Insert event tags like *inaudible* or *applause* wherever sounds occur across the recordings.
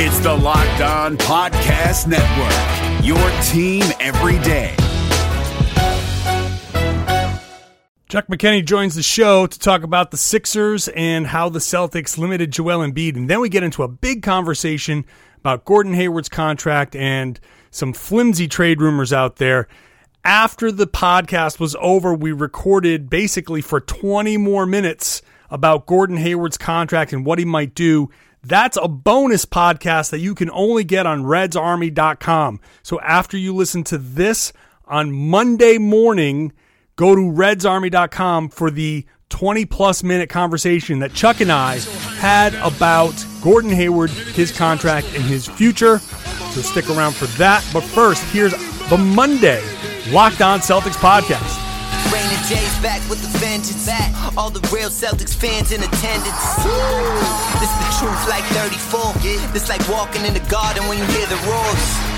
It's the Locked On Podcast Network, your team every day. Chuck McKenney joins the show to talk about the Sixers and how the Celtics limited Joel Embiid. And then we get into a big conversation about Gordon Hayward's contract and some flimsy trade rumors out there. After the podcast was over, we recorded basically for 20 more minutes about Gordon Hayward's contract and what he might do. That's a bonus podcast that you can only get on redsarmy.com. So after you listen to this on Monday morning, go to redsarmy.com for the 20 plus minute conversation that Chuck and I had about Gordon Hayward, his contract, and his future. So stick around for that. But first, here's the Monday Locked On Celtics podcast. Raymond J's back with the vengeance. Back. All the real Celtics fans in attendance. This the truth like 34. This like walking in the garden when you hear the roars.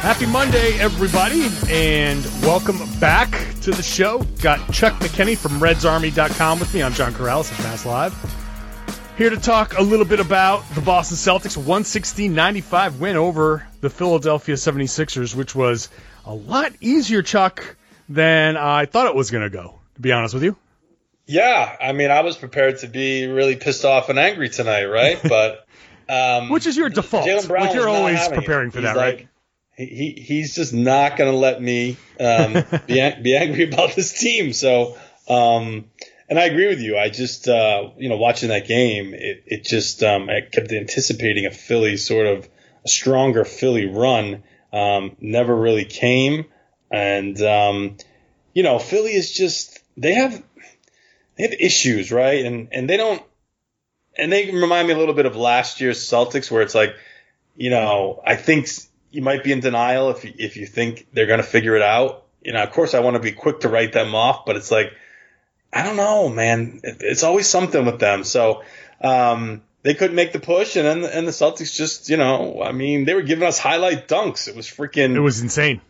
Happy Monday, everybody, and welcome back to the show. Got Chuck McKenney from RedsArmy.com with me. I'm John Karalis of Mass Live. Here to talk a little bit about the Boston Celtics 116-95 win over the Philadelphia 76ers, which was a lot easier, Chuck, than I thought it was going to go, to be honest with you. Yeah, I mean, I was prepared to be really pissed off and angry tonight, right? But *laughs* um, which is your default? Jaylen Brown like you're always having it. preparing for He's that, like- right? He he's just not going to let me um, *laughs* be be angry about this team. So, um, and I agree with you. I just uh, you know watching that game, it it just um, I kept anticipating a Philly sort of a stronger Philly run. Um, never really came, and um, you know Philly is just they have they have issues, right? And and they don't and they remind me a little bit of last year's Celtics, where it's like, you know, I think you might be in denial if you, if you think they're going to figure it out. You know, of course, I want to be quick to write them off, but it's like, I don't know, man. It- It's always something with them. So, um, they couldn't make the push, and then and the Celtics just, you know, I mean, they were giving us highlight dunks. It was freaking It was insane.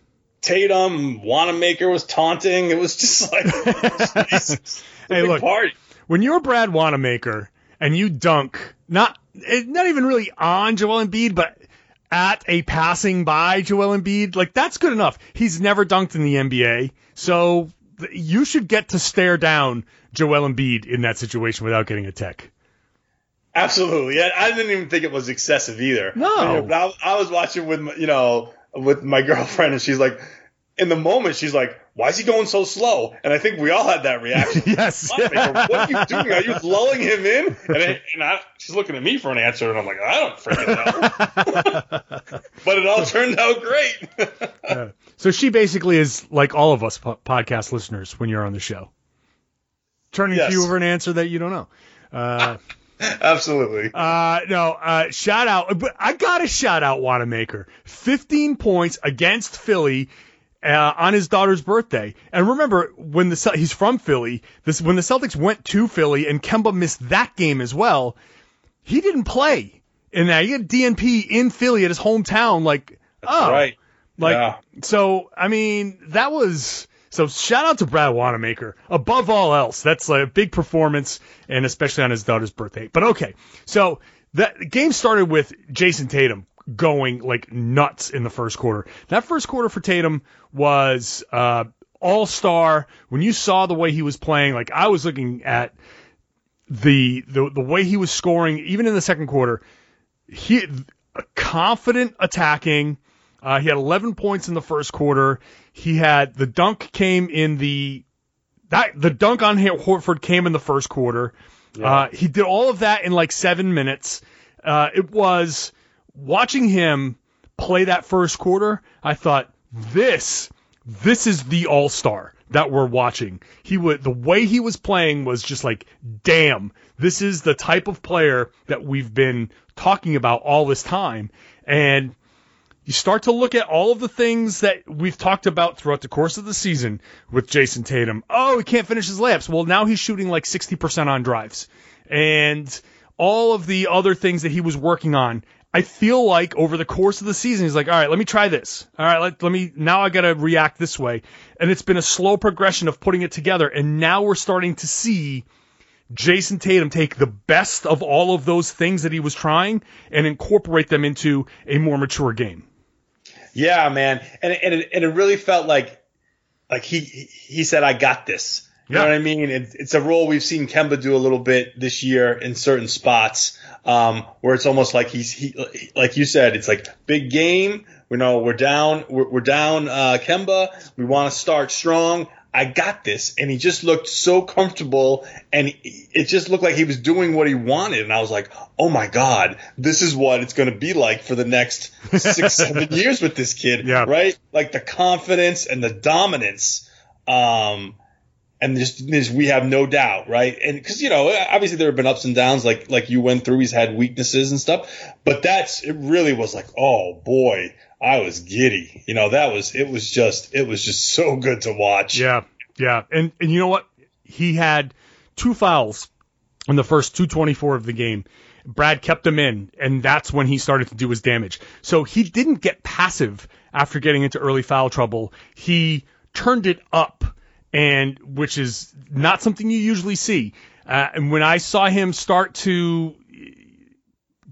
Tatum. Wanamaker was taunting. It was just like, *laughs* Jesus, Hey, look. party. when you're Brad Wanamaker and you dunk not eh, not even really on Joel Embiid, but at a passing by Joel Embiid, like that's good enough. He's never dunked in the NBA, so you should get to stare down Joel Embiid in that situation without getting a tech. Absolutely. I, I didn't even think it was excessive either. No. I, mean, I, I was watching with, my- you know, with my *laughs* girlfriend and she's like, in the moment, she's like, why is he going so slow? And I think we all had that reaction. *laughs* Yes. What are you doing? Are you lulling him in? And, I, and I, she's looking at me for an answer, and I'm like, I don't freaking know. *laughs* but it all turned out great. *laughs* So she basically is like all of us po- podcast listeners when you're on the show, turning Yes. to you over an answer that you don't know. Uh, Absolutely. Uh, no, uh, shout out, but I gotta shout out Wanamaker. 15 points against Philly, uh, on his daughter's birthday. And remember, when the, he's from Philly, this, when the Celtics went to Philly and Kemba missed that game as well, he didn't play. And now he had DNP in Philly at his hometown, like, oh, right. like, Yeah. so, I mean, that was, so shout out to Brad Wanamaker. Above all else, that's a big performance, and especially on his daughter's birthday. But okay, so that the game started with Jayson Tatum going like nuts in the first quarter. That first quarter for Tatum was uh, all star. When you saw the way he was playing, like I was looking at the the the way he was scoring, even in the second quarter, he confident attacking. Uh, he had 11 points in the first quarter. He had the dunk came in the that the dunk on Hor- Horford came in the first quarter. Uh, he did all of that in like seven minutes. Uh, it was watching him play that first quarter. I thought this this is the all star that we're watching. He would the way he was playing was just like, damn, this is the type of player that we've been talking about all this time. And you start to look at all of the things that we've talked about throughout the course of the season with Jayson Tatum. Oh, he can't finish his layups. Well, now he's shooting like 60% on drives. And all of the other things that he was working on. I feel like over the course of the season, he's like, all right, let me try this. All right, let, let me, now I got to react this way. And it's been a slow progression of putting it together. And now we're starting to see Jayson Tatum take the best of all of those things that he was trying and incorporate them into a more mature game. Yeah, man, and and it, and it really felt like like he he said, "I got this." You yeah. know what I mean? It, it's a role we've seen Kemba do a little bit this year in certain spots, um, where it's almost like he's he like you said, it's like big game. We know we're down, we're, we're down, uh, Kemba. We want to start strong. I got this. And he just looked so comfortable and it just looked like he was doing what he wanted. And I was like, oh my God, this is what it's going to be like for the next six, *laughs* seven years with this kid. Yeah. Right? Like the confidence and the dominance. Um, and just, just we have no doubt, right? And because you know, obviously there have been ups and downs, like like you went through. He's had weaknesses and stuff, but that's it. Really was like, oh boy, I was giddy. You know, that was it was just it was just so good to watch. Yeah, yeah, and and you know what? He had two fouls in the first 224 of the game. Brad kept him in, and that's when he started to do his damage. So he didn't get passive after getting into early foul trouble. He turned it up, and which is not something you usually see. Uh, and when I saw him start to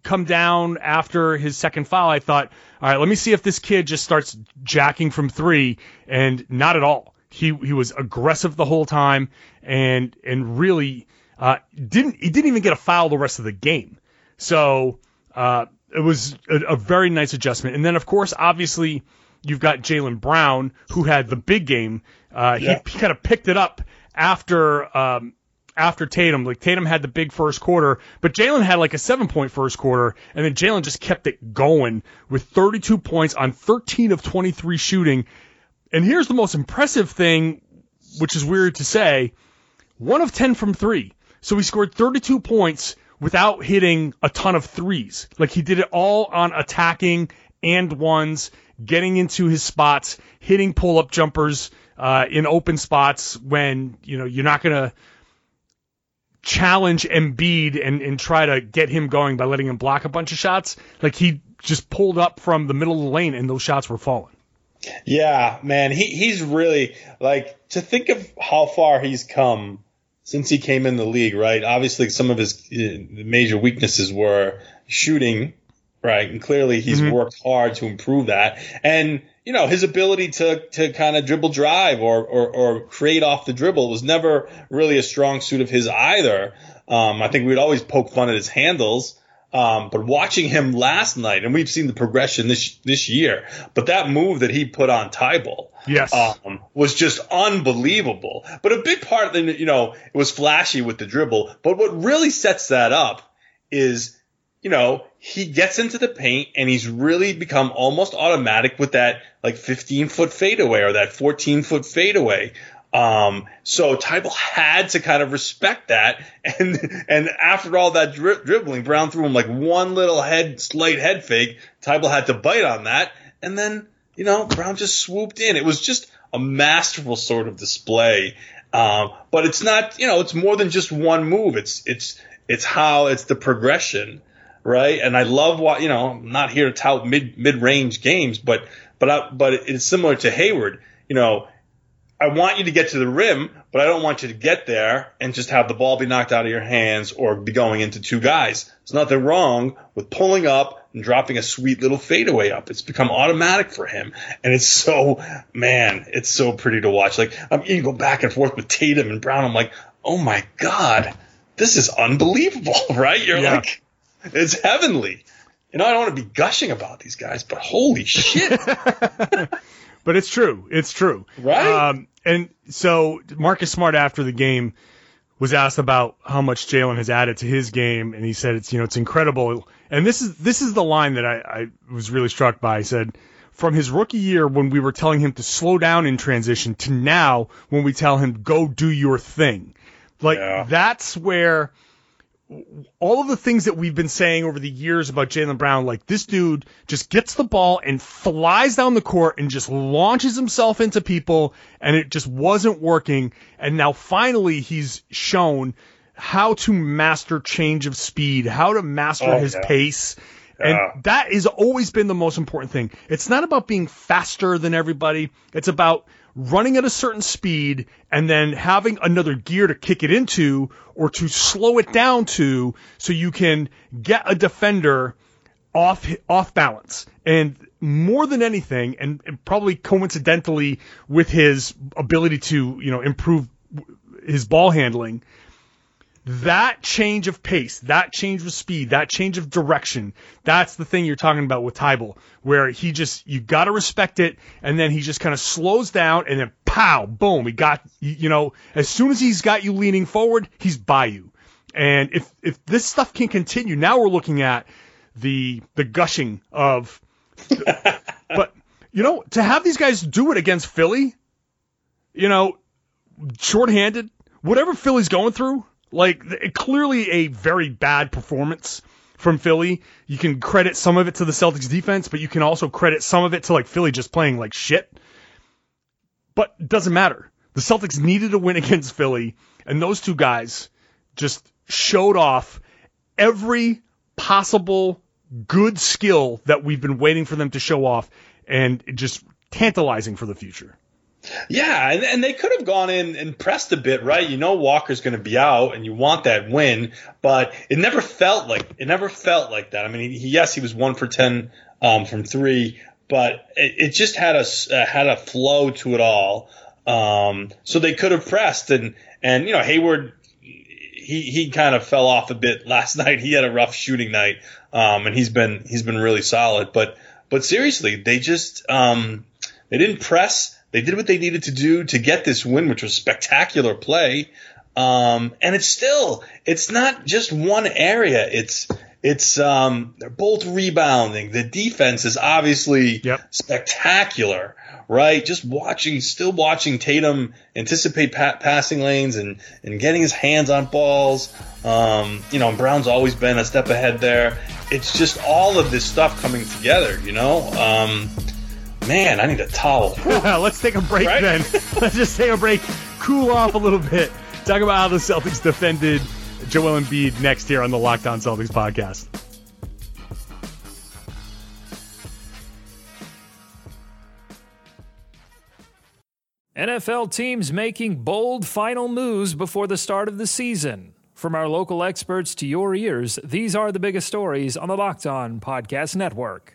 come down after his second foul, I thought, all right, let me see if this kid just starts jacking from three, and not at all. He he was aggressive the whole time, and and really uh, didn't he didn't even get a foul the rest of the game. So uh, it was a, a very nice adjustment. And then of course, obviously, you've got Jaylen Brown who had the big game. Uh, yeah. he, he kind of picked it up after um, after Tatum. Like Tatum had the big first quarter, but Jaylen had like a seven point first quarter, and then Jaylen just kept it going with 32 points on 13 of 23 shooting. And here's the most impressive thing, which is weird to say one of 10 from three. So he scored 32 points without hitting a ton of threes. Like he did it all on attacking and ones, getting into his spots, hitting pull up jumpers uh, in open spots when you know you're not gonna challenge Embiid and, and try to get him going by letting him block a bunch of shots. Like he just pulled up from the middle of the lane and those shots were falling. Yeah, man, he he's really like to think of how far he's come since he came in the league, right? Obviously, some of his uh, major weaknesses were shooting, right? And clearly, he's mm-hmm. worked hard to improve that. And you know, his ability to to kind of dribble drive or, or or create off the dribble was never really a strong suit of his either. Um, I think we'd always poke fun at his handles. Um, but watching him last night, and we've seen the progression this this year, but that move that he put on Thybulle, yes, um, was just unbelievable. But a big part of the, you know, it was flashy with the dribble. But what really sets that up is, you know, he gets into the paint and he's really become almost automatic with that like 15 foot fadeaway or that 14 foot fadeaway. Um, so Thybulle had to kind of respect that. *laughs* And, and after all that dri- dribbling, Brown threw him like one little head, slight head fake. Thybulle had to bite on that. And then, you know, Brown just swooped in. It was just a masterful sort of display. Um, but it's not, you know, it's more than just one move. It's, it's, it's how it's the progression right? And I love what you know. I'm not here to tout mid mid range games, but but I, but it's similar to Hayward. You know, I want you to get to the rim, but I don't want you to get there and just have the ball be knocked out of your hands or be going into two guys. There's nothing wrong with pulling up and dropping a sweet little fadeaway up. It's become automatic for him. And it's so, man, it's so pretty to watch. Like, I'm, you go back and forth with Tatum and Brown. I'm like, oh my God, this is unbelievable, *laughs* right? You're yeah. like, *laughs* it's heavenly. You know, I don't want to be gushing about these guys, but holy shit. *laughs* *laughs* but it's true. It's true. Right. Um, and so Marcus Smart after the game was asked about how much Jaylen has added to his game, and he said it's you know it's incredible. And this is this is the line that I, I was really struck by. He said, from his rookie year when we were telling him to slow down in transition to now when we tell him go do your thing. Like yeah. that's where all of the things that we've been saying over the years about Jaylen Brown, like this dude just gets the ball and flies down the court and just launches himself into people, and it just wasn't working. And now finally he's shown how to master change of speed, how to master Oh, his yeah. pace. Yeah. And that has always been the most important thing. It's not about being faster than everybody. It's about running at a certain speed and then having another gear to kick it into or to slow it down to so you can get a defender off off balance. And more than anything, and, and probably coincidentally with his ability to, you know, improve his ball handling, that change of pace, that change of speed, that change of direction, that's the thing you're talking about with Thybulle, where he just, you gotta respect it, and then he just kind of slows down, and then pow, boom, he got, you know, as soon as he's got you leaning forward, he's by you. And if, if this stuff can continue, now we're looking at the, the gushing of, *laughs* but, you know, to have these guys do it against Philly, you know, shorthanded, whatever Philly's going through, like clearly a very bad performance from Philly. You can credit some of it to the Celtics defense, but you can also credit some of it to like Philly just playing like shit. But doesn't matter. The Celtics needed a win *laughs* against Philly, and those two guys just showed off every possible good skill that we've been waiting for them to show off, and just tantalizing for the future. Yeah, and, and they could have gone in and pressed a bit, right? You know Walker's going to be out, and you want that win, but it never felt like it never felt like that. I mean, he, yes, he was one for ten um, from three, but it, it just had a uh, had a flow to it all. Um, so they could have pressed, and and you know Hayward, he he kind of fell off a bit *laughs* last night. He had a rough shooting night, um, and he's been he's been really solid. But but seriously, they just um, they didn't press. They did what they needed to do to get this win, which was spectacular play. Um, and it's still, it's not just one area. It's, it's, um, they're both rebounding. The defense is obviously Yep. spectacular, right? Just watching, still watching Tatum anticipate pa- passing lanes and, and getting his hands on balls. Um, you know, Brown's always been a step ahead there. It's just all of this stuff coming together, you know? Man, I need a towel. *laughs* Let's take a break Right? then. *laughs* Let's just take a break, cool off a little bit, talk about how the Celtics defended Joel Embiid next here on the Locked On Celtics podcast. NFL teams making bold final moves before the start of the season. From our local experts to your ears, these are the biggest stories on the Locked On Podcast Network.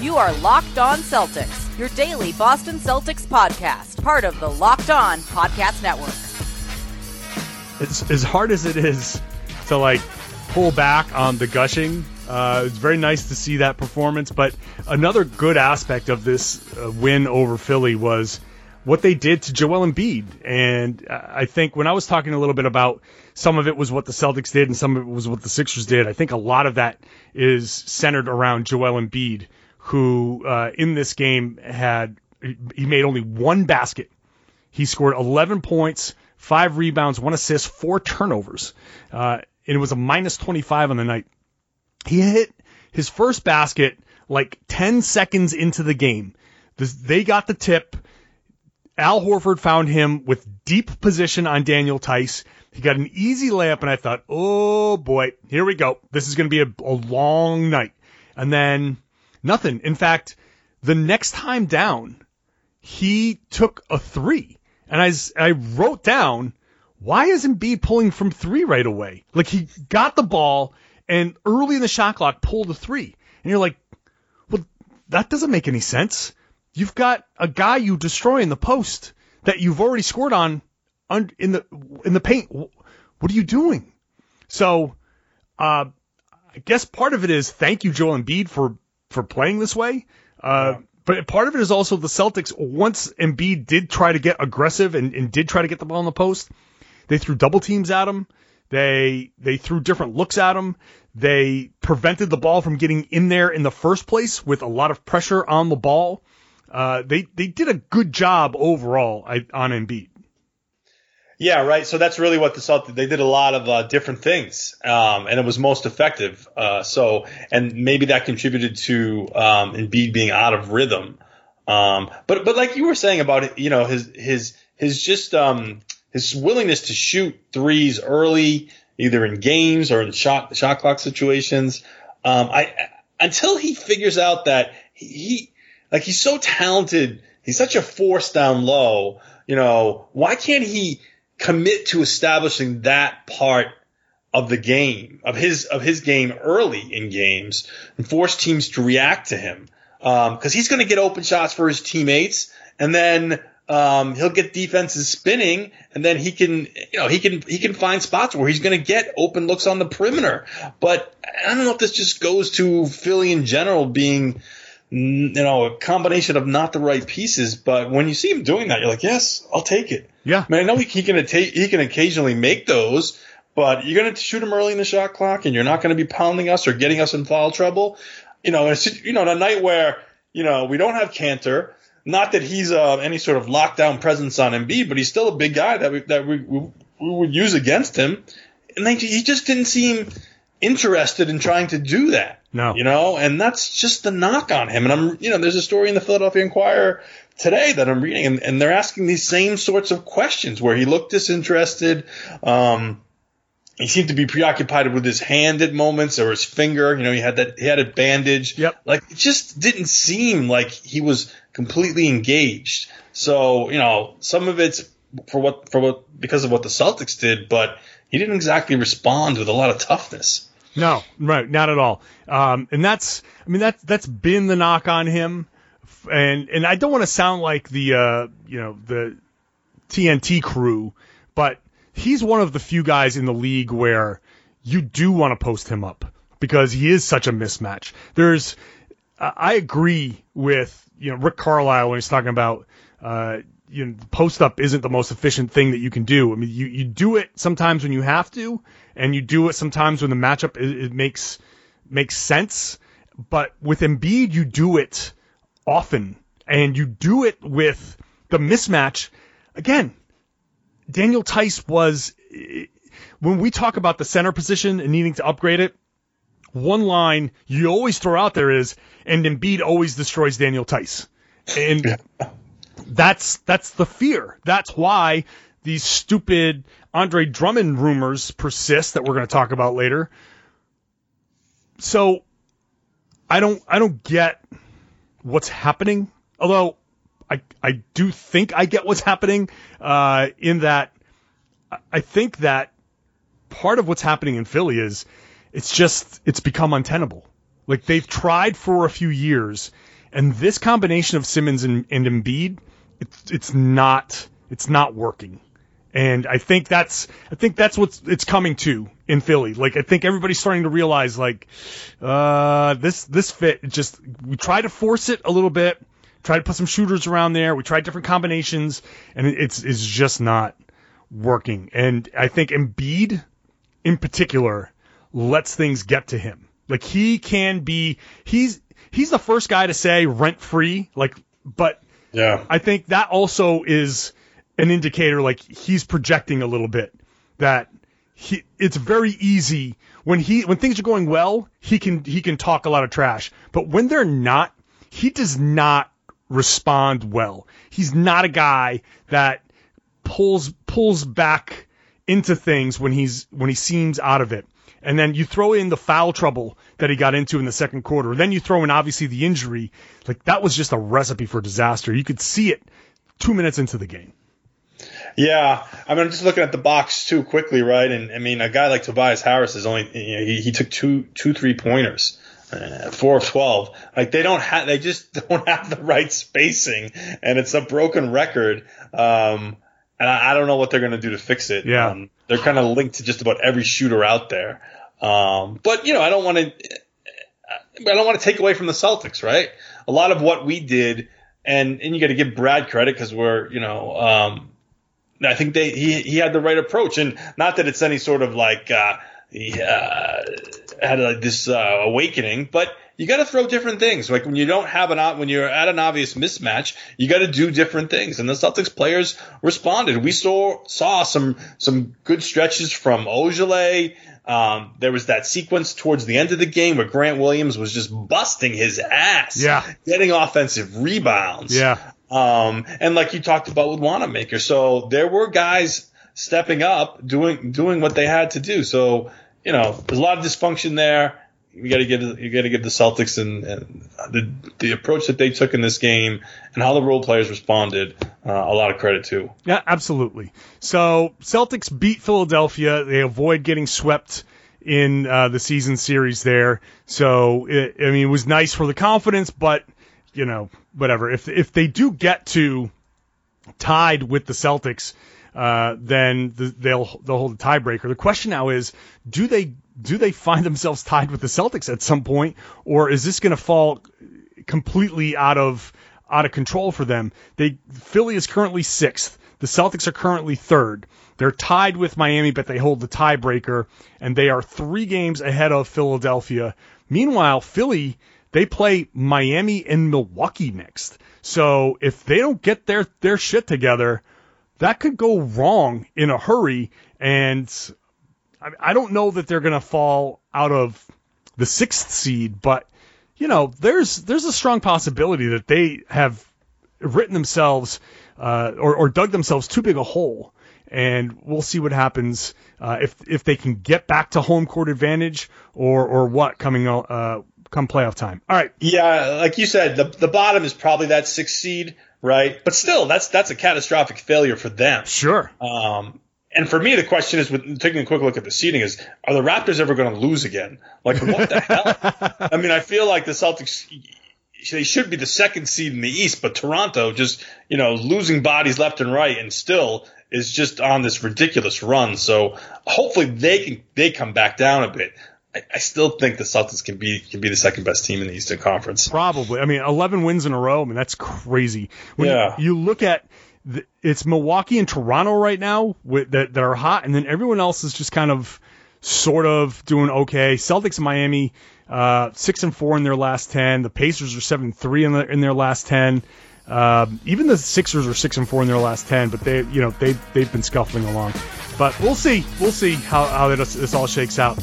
You are Locked On Celtics, your daily Boston Celtics podcast, part of the Locked On Podcast Network. It's as hard as it is to like pull back on the gushing Uh, it's very nice to see that performance. But another good aspect of this uh, win over Philly was what they did to Joel Embiid. And I think when I was talking a little bit about some of it was what the Celtics did and some of it was what the Sixers did, I think a lot of that is centered around Joel Embiid, who uh, in this game had he made only one basket. He scored 11 points, five rebounds, one assist, four turnovers, uh, and it was a minus 25 on the night. He hit his first basket like 10 seconds into the game. This, they got the tip. Al Horford found him with deep position on Daniel Theis. He got an easy layup, and I thought, oh boy, here we go. This is going to be a, a long night. And then nothing. In fact, the next time down, he took a three. And I, I wrote down, why isn't B pulling from three right away? Like he got the ball and early in the shot clock pulled a three. And you're like, well, that doesn't make any sense. You've got a guy you destroy in the post that you've already scored on in the in the paint. What are you doing? So, uh, I guess part of it is thank you, Joel Embiid, for for playing this way. Uh, yeah. But part of it is also the Celtics. Once Embiid did try to get aggressive and, and did try to get the ball in the post, they threw double teams at him. They they threw different looks at him. They prevented the ball from getting in there in the first place with a lot of pressure on the ball. Uh, they they did a good job overall on Embiid. Yeah, right. So that's really what the they did a lot of uh, different things, um, and it was most effective. Uh, so and maybe that contributed to um, Embiid being out of rhythm. Um, but but like you were saying about you know his his his just um, his willingness to shoot threes early, either in games or in shot shot clock situations. Um, I until he figures out that he, he like he's so talented, he's such a force down low. You know, why can't he commit to establishing that part of the game of his of his game early in games and force teams to react to him because um, he's going to get open shots for his teammates and then um, he'll get defenses spinning, and then he can, you know, he can he can find spots where he's going to get open looks on the perimeter. But I don't know if this just goes to Philly in general being, you know, a combination of not the right pieces. But when you see him doing that, you're like, yes, I'll take it. Yeah, I mean, I know he, he can he can occasionally make those, but you're going to shoot him early in the shot clock, and you're not going to be pounding us or getting us in foul trouble. You know, it's you know, a night where you know we don't have Kanter. not that he's uh, any sort of lockdown presence on Embiid, but he's still a big guy that we that we, we, we would use against him. And they, he just didn't seem interested in trying to do that. No, you know, and that's just the knock on him. And I'm, you know, there's a story in the Philadelphia Inquirer today that I'm reading, and, and they're asking these same sorts of questions where he looked disinterested. Um, he seemed to be preoccupied with his hand at moments or his finger. You know, he had that he had a bandage. Yep. Like it just didn't seem like he was completely engaged. So, you know, some of it's for what for what because of what the Celtics did, but he didn't exactly respond with a lot of toughness. No, right, not at all. Um, and that's, I mean, that's that's been the knock on him, and and I don't want to sound like the uh, you know the TNT crew, but he's one of the few guys in the league where you do want to post him up because he is such a mismatch. There's, I agree with you know Rick Carlisle when he's talking about uh, you know post up isn't the most efficient thing that you can do. I mean you you do it sometimes when you have to, and you do it sometimes when the matchup it, it makes makes sense. But with Embiid, you do it often, and you do it with the mismatch. Again, Daniel Theis was when we talk about the center position and needing to upgrade it. One line you always throw out there is, and Embiid always destroys Daniel Theis, and yeah. that's that's the fear. That's why these stupid Andre Drummond rumors persist that we're going to talk about later. So I don't I don't get what's happening. Although I I do think I get what's happening uh, in that I think that part of what's happening in Philly is it's just it's become untenable. Like they've tried for a few years, and this combination of Simmons and, and Embiid, it's it's not it's not working. And I think that's I think that's what it's coming to in Philly. Like I think everybody's starting to realize like uh, this this fit just we tried to force it a little bit, tried to put some shooters around there, we tried different combinations, and it's it's just not working. And I think Embiid in particular lets things get to him. Like he can be he's he's the first guy to say rent free, like but Yeah. I think that also is an indicator like he's projecting a little bit that he it's very easy when he when things are going well, he can he can talk a lot of trash. But when they're not, he does not respond well. He's not a guy that pulls pulls back into things when he's when he seems out of it. And then you throw in the foul trouble that he got into in the second quarter. Then you throw in obviously the injury. Like that was just a recipe for disaster. You could see it two minutes into the game. Yeah, I mean, I'm just looking at the box too quickly, right? And I mean, a guy like Tobias Harris is only you know, he, he took two two three pointers, uh, four of twelve. Like they don't have they just *laughs* don't have the right spacing, and it's a broken record. Um, and I, I don't know what they're going to do to fix it. Yeah. um, they're kind of linked to just about every shooter out there. Um, but you know, I don't want to. I don't want to take away from the Celtics, right? A lot of what we did, and and you got to give Brad credit because we're you know. I think they he he had the right approach, and not that it's any sort of like uh, he uh, had like this uh, awakening, but you got to throw different things. Like when you don't have an when you're at an obvious mismatch, you got to do different things. And the Celtics players responded. We saw saw some some good stretches from Ojeleye. Um, there was that sequence towards the end of the game where Grant Williams was just busting his ass, Yeah. getting offensive rebounds. Yeah. Um, and like you talked about with Wanamaker, so there were guys stepping up, doing doing what they had to do. So you know, there's a lot of dysfunction there. You got to give you got to give the Celtics and, and the the approach that they took in this game and how the role players responded uh, a lot of credit too. Yeah, absolutely. So Celtics beat Philadelphia. They avoid getting swept in uh, the season series there. So it, I mean, it was nice for the confidence, but you know, whatever. If if they do get to tied with the Celtics, uh, then the, they'll they'll hold a tiebreaker. The question now is, do they do they find themselves tied with the Celtics at some point, or is this going to fall completely out of out of control for them? They Philly is currently sixth. The Celtics are currently third. They're tied with Miami, but they hold the tiebreaker, and they are three games ahead of Philadelphia. Meanwhile, Philly they play Miami and Milwaukee next. So if they don't get their their shit together, that could go wrong in a hurry. And I, I don't know that they're going to fall out of the sixth seed, but you know, there's there's a strong possibility that they have written themselves uh, or, or dug themselves too big a hole. And we'll see what happens uh, if if they can get back to home court advantage or or what coming uh, come playoff time. All right, Yeah, like you said, the the bottom is probably that sixth seed, right? But still, that's that's a catastrophic failure for them. sure. Um, and for me, the question is, with taking a quick look at the seeding, is are the Raptors ever going to lose again? Like, what the *laughs* hell? I mean, I feel like the Celtics, they should be the second seed in the East, but Toronto just, you know, losing bodies left and right, and still is just on this ridiculous run. So hopefully they can they come back down a bit. I, I still think the Celtics can be can be the second best team in the Eastern Conference. Probably. I mean, 11 wins in a row. I mean, that's crazy. When Yeah. You look at the, it's Milwaukee and Toronto right now with, that that are hot, and then everyone else is just kind of sort of doing okay. Celtics and Miami, uh, six and four in their last ten. The Pacers are seven three in, the, in their last ten. Um, even the Sixers are six and four in their last ten, but they, you know, they they've been scuffling along. But we'll see, we'll see how how this, this all shakes out.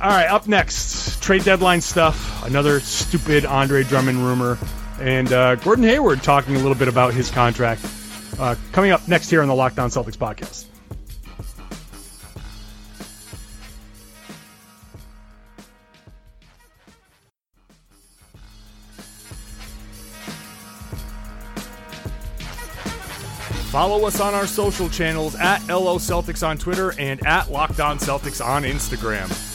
All right, up next, trade deadline stuff. Another stupid Andre Drummond rumor, and uh, Gordon Hayward talking a little bit about his contract. Uh, coming up next here on the Locked On Celtics podcast. Follow us on our social channels at LO Celtics on Twitter and at Locked On Celtics on Instagram.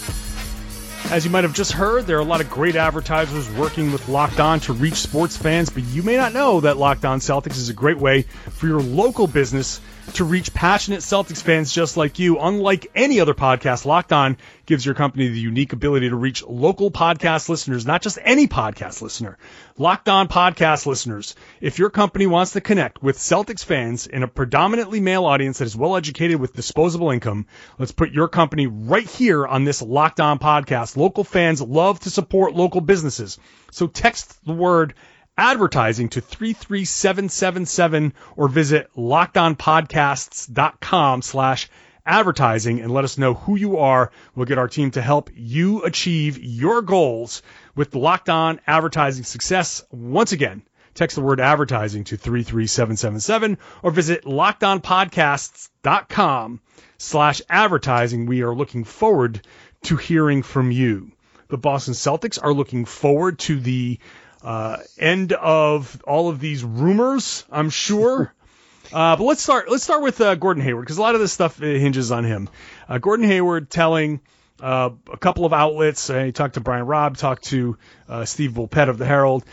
As you might have just heard, there are a lot of great advertisers working with Locked On to reach sports fans, but you may not know that Locked On Celtics is a great way for your local business to reach passionate Celtics fans just like you. Unlike any other podcast, Locked On gives your company the unique ability to reach local podcast listeners, not just any podcast listener. Locked On podcast listeners. If your company wants to connect with Celtics fans in a predominantly male audience that is well educated with disposable income, let's put your company right here on this Locked On podcast. Local fans love to support local businesses. So text the word advertising to 33777 or visit lockedonpodcasts.com slash advertising and let us know who you are. We'll get our team to help you achieve your goals with Locked On Advertising Success. Once again, text the word advertising to 33777 or visit lockedonpodcasts.com slash advertising. We are looking forward to hearing from you. The Boston Celtics are looking forward to the uh, end of all of these rumors, I'm sure. *laughs* Uh, but let's start. Let's start with uh, Gordon Hayward because a lot of this stuff uh, hinges on him. Uh, Gordon Hayward telling uh, a couple of outlets. Uh, he talked to Brian Robb, talked to Steve Bulpett of the Herald,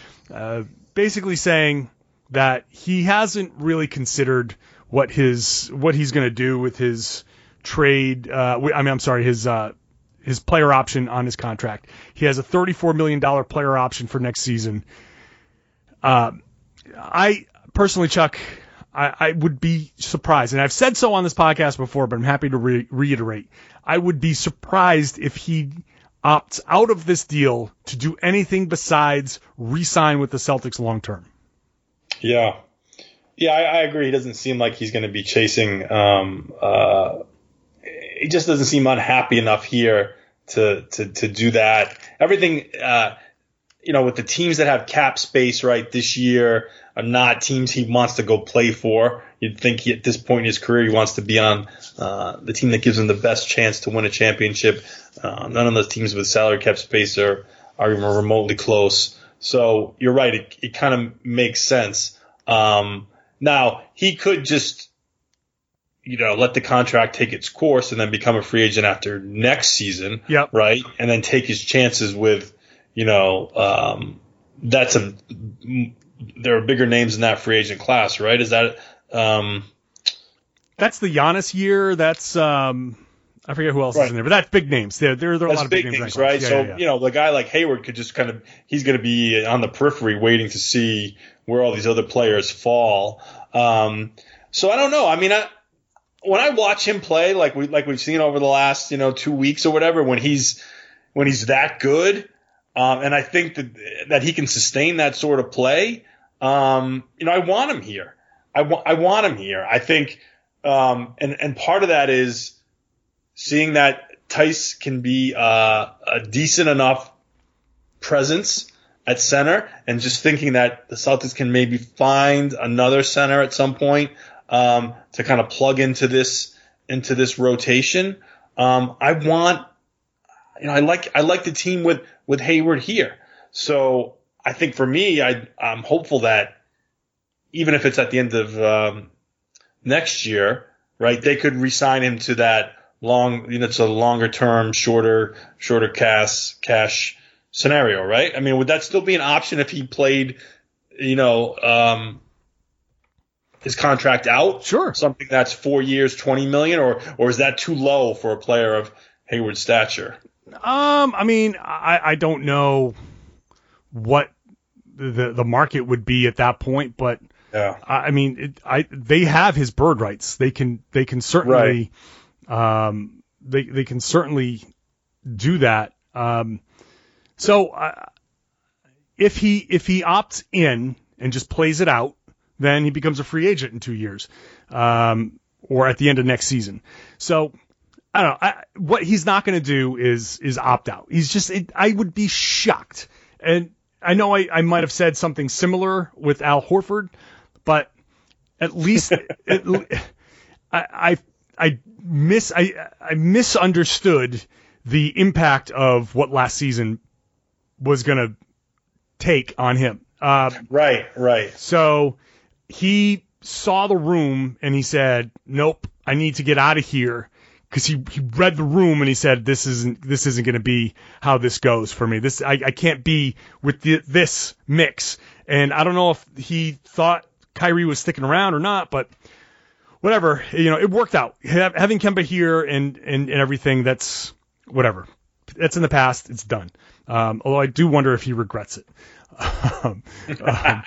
basically saying that he hasn't really considered what his what he's going to do with his trade. I mean, I'm sorry, his his player option on his contract. He has a $34 million player option for next season. Uh, I personally, Chuck, I, I, would be surprised, and I've said so on this podcast before, but I'm happy to re- reiterate. I would be surprised if he opts out of this deal to do anything besides re-sign with the Celtics long term. Yeah, yeah, I, I, agree. He doesn't seem like he's going to be chasing um, uh, he just doesn't seem unhappy enough here to to to do that. Everything, uh, you know, with the teams that have cap space right this year are not teams he wants to go play for. You'd think he, at this point in his career he wants to be on uh, the team that gives him the best chance to win a championship. Uh, none of those teams with salary cap space are are even remotely close. So you're right. It, it kind of makes sense. Um, now he could just you know, let the contract take its course and then become a free agent after next season. Yep. Right. And then take his chances with, you know, um, that's a, there are bigger names in that free agent class, right? Is that, um, that's the Giannis year. That's, um, I forget who else right. is in there, but that's big names. There, there, there are a lot of big, big names, names right? Yeah, so, yeah, yeah. you know, the guy like Hayward could just kind of, he's going to be on the periphery waiting to see where all these other players fall. Um, so I don't know. I mean, I, when I watch him play, like we like we've seen over the last you know two weeks or whatever, when he's when he's that good, um, and I think that that he can sustain that sort of play. Um, you know, I want him here. I want I want him here. I think, um, and and part of that is seeing that Theis can be uh, a decent enough presence at center, and just thinking that the Celtics can maybe find another center at some point um, to kind of plug into this into this rotation. Um, I want, you know, I like I like the team with with Hayward here. So I think for me, I I'm hopeful that even if it's at the end of um, next year, right, they could resign him to that long, you know, it's a longer term, shorter shorter cash cash scenario, right? I mean, would that still be an option if he played, you know, um, his contract out? Sure. Something that's four years, twenty million, or or is that too low for a player of Hayward's stature? Um, I mean, I, I don't know what the the market would be at that point, but yeah, I, mean, it, I they have his bird rights. They can they can certainly, right. um, they they can certainly do that. Um, so uh, if he if he opts in and just plays it out, then he becomes a free agent in two years, um, or at the end of next season. So I don't know. I, what he's not going to do is is opt out. He's just. It, I would be shocked, and I know I, I might have said something similar with Al Horford, but at least *laughs* it, I, I I miss I I misunderstood the impact of what last season was going to take on him. Uh, right, right. So he saw the room and he said, "Nope, I need to get out of here." Because he, he read the room and he said, "This isn't this isn't going to be how this goes for me. This I, I can't be with the, this mix." And I don't know if he thought Kyrie was sticking around or not, but whatever, you know, it worked out. Having Kemba here and, and, and everything, that's whatever. That's in the past. It's done. Um, although I do wonder if he regrets it. *laughs* um, um,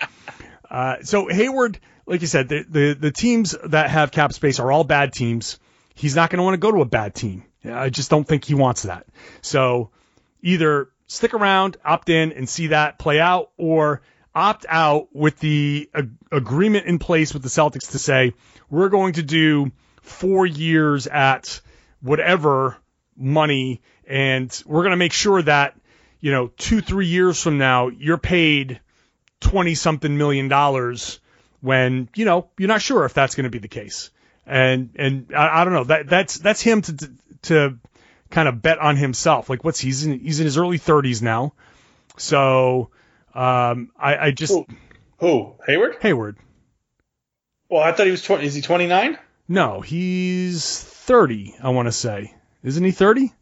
uh, so Hayward, like you said, the, the, the teams that have cap space are all bad teams. He's not going to want to go to a bad team. I just don't think he wants that. So either stick around, opt in, and see that play out, or opt out with the ag- agreement in place with the Celtics to say we're going to do four years at whatever money, and we're going to make sure that you know two three years from now you're paid twenty something million dollars when you know you're not sure if that's going to be the case. And and I, I don't know that that's that's him to to, to kind of bet on himself. Like what's he's in he's in his early 30s now, so um, I, I just Who? Who? Hayward? Hayward. Well, I thought he was 20. Is he 29? No, he's 30. I want to say, isn't he 30?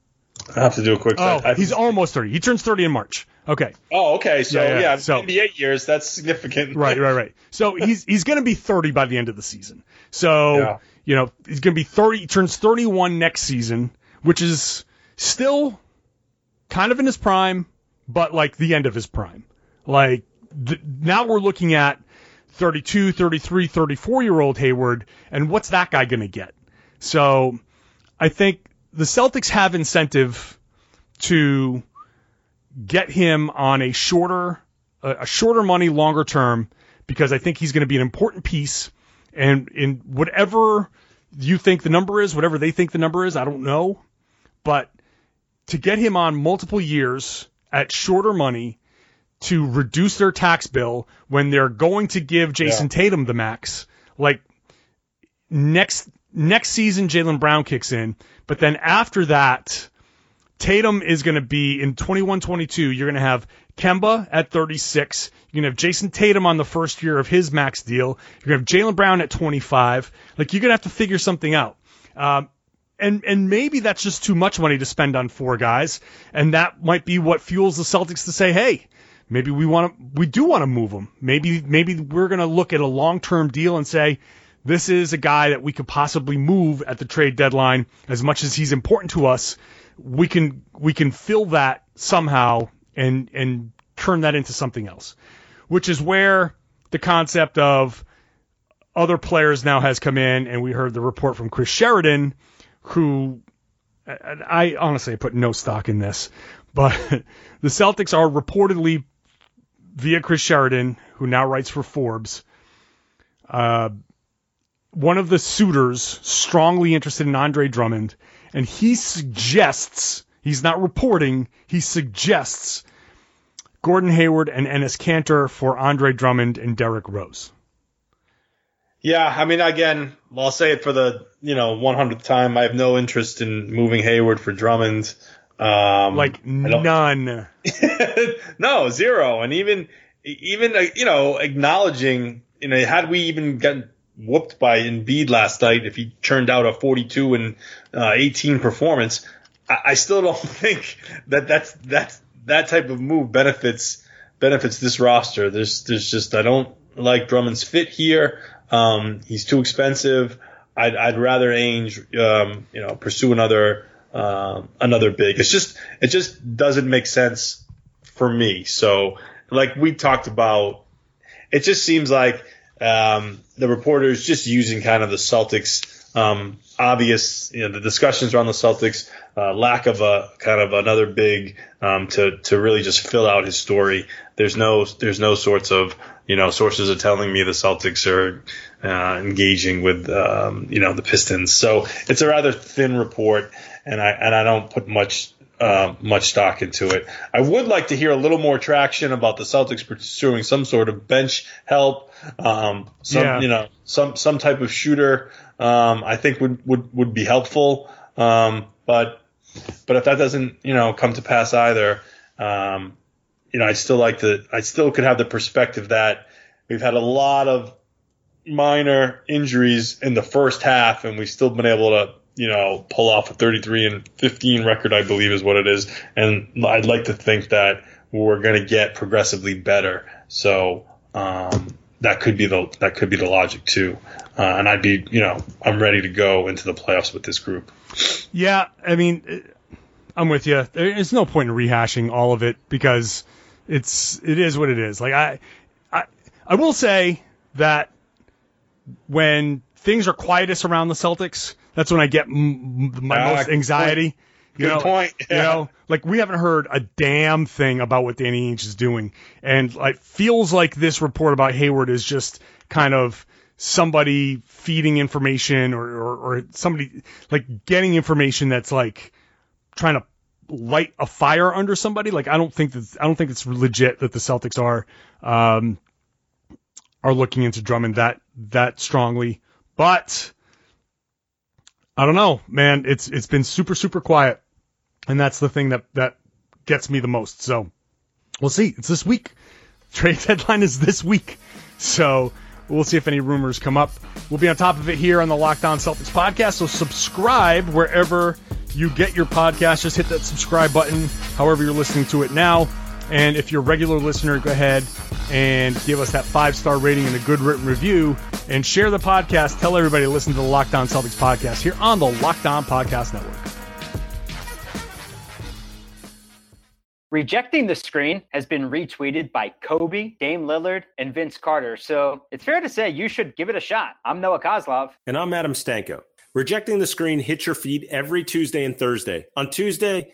I have to do a quick. Oh, I- he's almost 30. He turns 30 in March. Okay. Oh, okay. So Yeah, yeah, yeah, so- NBA years. That's significant. *laughs* Right, right, right. So he's he's going to be 30 by the end of the season. So Yeah. you know he's going to be 30. He turns 31 next season, which is still kind of in his prime, but like the end of his prime. Like th- now we're looking at 32, 33, 34 year old Hayward, and what's that guy going to get? So I think the Celtics have incentive to get him on a shorter a, shorter money, longer term, because I think he's going to be an important piece. And in whatever you think the number is, whatever they think the number is, I don't know. But to get him on multiple years at shorter money to reduce their tax bill when they're going to give Jayson Tatum the max, like next next season Jaylen Brown kicks in, but then after that Tatum is going to be in 21-22. You're going to have Kemba at 36. You're going to have Jayson Tatum on the first year of his max deal. You're going to have Jaylen Brown at 25. Like you're going to have to figure something out. Um, and and maybe that's just too much money to spend on four guys, and that might be what fuels the Celtics to say, hey, maybe we want to we do want to move them. Maybe maybe we're going to look at a long term deal and say. This is a guy that we could possibly move at the trade deadline. As much as he's important to us we can we can fill that somehow and and turn that into something else, which is where the concept of other players now has come in, and we heard the report from Chris Sheridan, who I honestly put no stock in this, but *laughs* the Celtics are reportedly via Chris Sheridan, who now writes for Forbes, uh, one of the suitors strongly interested in Andre Drummond, and he suggests he's not reporting, he suggests Gordon Hayward and Enes Kanter for Andre Drummond and Derrick Rose. Yeah, I mean, again, I'll say it for the you know 100th time. I have no interest in moving Hayward for Drummond. Um, Like none. *laughs* no, zero. And even, even, uh, you know, acknowledging, you know, had we even gotten whooped by Embiid last night, if he turned out a 42 and uh, 18 performance, I, I still don't *laughs* think that that's, that's, that type of move benefits, benefits this roster. There's, there's just, I don't like Drummond's fit here. Um, he's too expensive. I'd, I'd rather Ainge, um, you know, pursue another, um, another big. It's just, it just doesn't make sense for me. So, like we talked about, it just seems like um, the reporters just using kind of the Celtics um, obvious, you know, the discussions around the Celtics, uh, lack of a kind of another big um, to to really just fill out his story. There's no there's no sorts of you know sources are telling me the Celtics are uh, engaging with um, you know the Pistons. So it's a rather thin report, and I and I don't put much uh, much stock into it. I would like to hear a little more traction about the Celtics pursuing some sort of bench help, um, some Yeah. you know some some type of shooter. Um, I think would would would be helpful. Um, but but if that doesn't you know come to pass either, um, you know I still like the I still could have the perspective that we've had a lot of minor injuries in the first half, and we've still been able to, you know, pull off a 33 and 15 record, I believe is what it is. And I'd like to think that we're going to get progressively better. So, um, that could be the that could be the logic too. Uh, and I'd be, you know, I'm ready to go into the playoffs with this group. Yeah, I mean, I'm with you. There's no point in rehashing all of it because it's it is what it is. Like I I I will say that when things are quietest around the Celtics, that's when I get m- my uh, most anxiety. Good you know, point. Yeah. You know, like we haven't heard a damn thing about what Danny Ainge is doing, and it feels like this report about Hayward is just kind of somebody feeding information or, or, or somebody like getting information that's like trying to light a fire under somebody. Like I don't think that I don't think it's legit that the Celtics are um, are looking into Drummond that that strongly. But I don't know, man. It's it's been super super quiet, and that's the thing that that gets me the most. So we'll see. It's this week. Trade *laughs* deadline is this week, so we'll see if any rumors come up. We'll be on top of it here on the Locked On Celtics podcast. So subscribe wherever you get your podcast. Just hit that subscribe button, however you're listening to it now. And if you're a regular listener, go ahead and give us that five star rating and a good written review and share the podcast. Tell everybody to listen to the Locked On Celtics podcast here on the Locked On Podcast Network. Rejecting the screen has been retweeted by Kobe, Dame Lillard, and Vince Carter. So it's fair to say you should give it a shot. I'm Noah Kozlov. And I'm Adam Stanko. Rejecting the screen hits your feed every Tuesday and Thursday. On Tuesday,